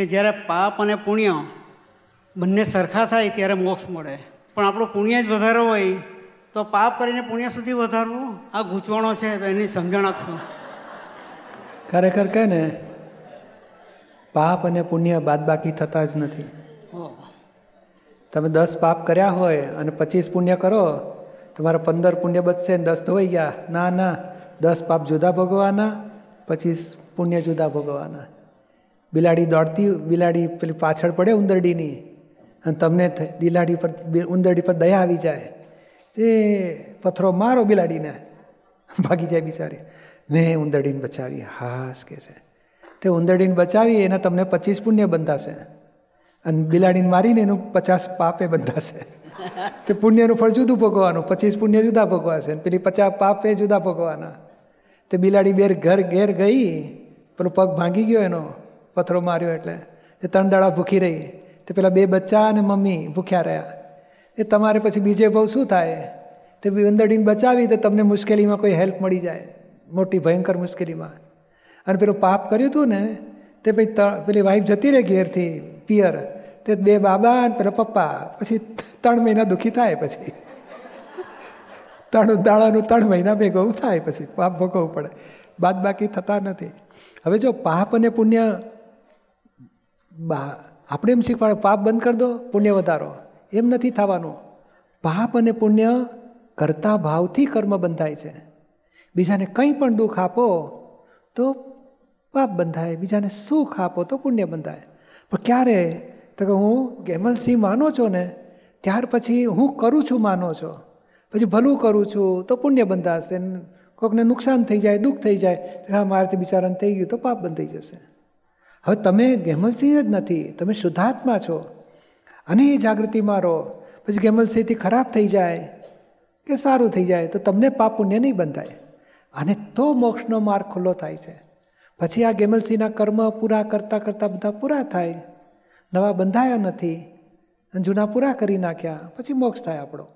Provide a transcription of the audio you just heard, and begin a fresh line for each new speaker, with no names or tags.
કે જ્યારે પાપ અને પુણ્ય બંને સરખા થાય ત્યારે મોક્ષ મળે. પણ આપણું પુણ્ય જ વધારે હોય તો પાપ કરીને પુણ્ય સુધી વધારવું આ ગૂંચવણો છે તો એની સમજણ આપશો.
ખરેખર કહે ને પાપ અને પુણ્ય બાદ બાકી થતા જ નથી. તમે દસ પાપ કર્યા હોય અને પચીસ પુણ્ય કરો તમારા પંદર પુણ્ય બચશે ને દસ તો હોઈ ગયા. ના ના દસ પાપ જુદા ભોગવાના પચીસ પુણ્ય જુદા ભોગવાના બિલાડી દોડતી બિલાડી પેલી પાછળ પડે ઉંદરડીની. અને તમને બિલાડી પર ઉંદરડી પર દયા આવી જાય. તે પથ્થરો મારો બિલાડીને. ભાગી જાય બિચારી. મેં ઉંદરડીને બચાવી. હાસ કે છે. તે ઉંદરડીને બચાવી, એના તમને પચીસ પુણ્ય બંધાશે. અને બિલાડીને મારીને એનું પચાસ પાપે બંધાશે. તે પુણ્યનું ફળ જુદું ભોગવાનું. પચીસ પુણ્ય જુદા ભોગવાશે. પેલી પચાસ પાપે જુદા ભોગવાના. તે બિલાડી બેર ઘર ઘેર ગઈ. પેલો પગ ભાંગી ગયો એનો. પથ્થરો માર્યો એટલે. તે ત્રણ દાડા ભૂખી રહી. તે પેલા બે બચ્ચા અને મમ્મી ભૂખ્યા રહ્યા. એ તમારે પછી બીજે બહુ શું થાય? તે ઉંદરડીને બચાવી તો તમને મુશ્કેલીમાં કોઈ હેલ્પ મળી જાય. મોટી ભયંકર મુશ્કેલીમાં. અને પેલું પાપ કર્યું હતું ને, તે પછી પેલી વાઈફ જતી રહે ઘેરથી, પિયર. તે બે બાબા અને પેલા પપ્પા. પછી ત્રણ મહિના દુઃખી થાય પછી. ત્રણ દાડાનું ત્રણ મહિના ભેગું થાય પછી. પાપ ભોગવવું પડે. બાદ બાકી થતા નથી. હવે જો પાપ અને પુણ્ય બા, આપણે એમ શીખવાડે, પાપ બંધ કરી દો, પુણ્ય વધારો. એમ નથી થવાનું. પાપ અને પુણ્ય કરતા ભાવથી કર્મ બંધાય છે. બીજાને કંઈ પણ દુઃખ આપો, તો પાપ બંધાય. બીજાને સુખ આપો, તો પુણ્ય બંધાય. પણ ક્યારે? તો કે હું ગેમલસિંહ માનો છો ને, ત્યાર પછી હું કરું છું માનો છો. પછી ભલું કરું છું, તો પુણ્ય બંધાશે. ને કોકને નુકસાન થઈ જાય, દુઃખ થઈ જાય હા, મારાથી બિચારાને થઈ ગયું, તો પાપ બંધ થઈ જશે. હવે તમે ગેમલસિંહ જ નથી, તમે શુદ્ધાત્મા છો. અને એ જાગૃતિમાં રહો પછી ગેમલસિંહથી ખરાબ થઈ જાય કે સારું થઈ જાય, તો તમને પાપ પુણ્ય નહીં બંધાય. અને તો મોક્ષનો માર્ગ ખુલ્લો થાય છે. પછી આ ગેમલસિંહના કર્મ પૂરા કરતાં કરતાં બધા પૂરા થાય. નવા બંધાયા નથી. અને જૂના પૂરા કરી નાખ્યા. પછી મોક્ષ થાય આપણો.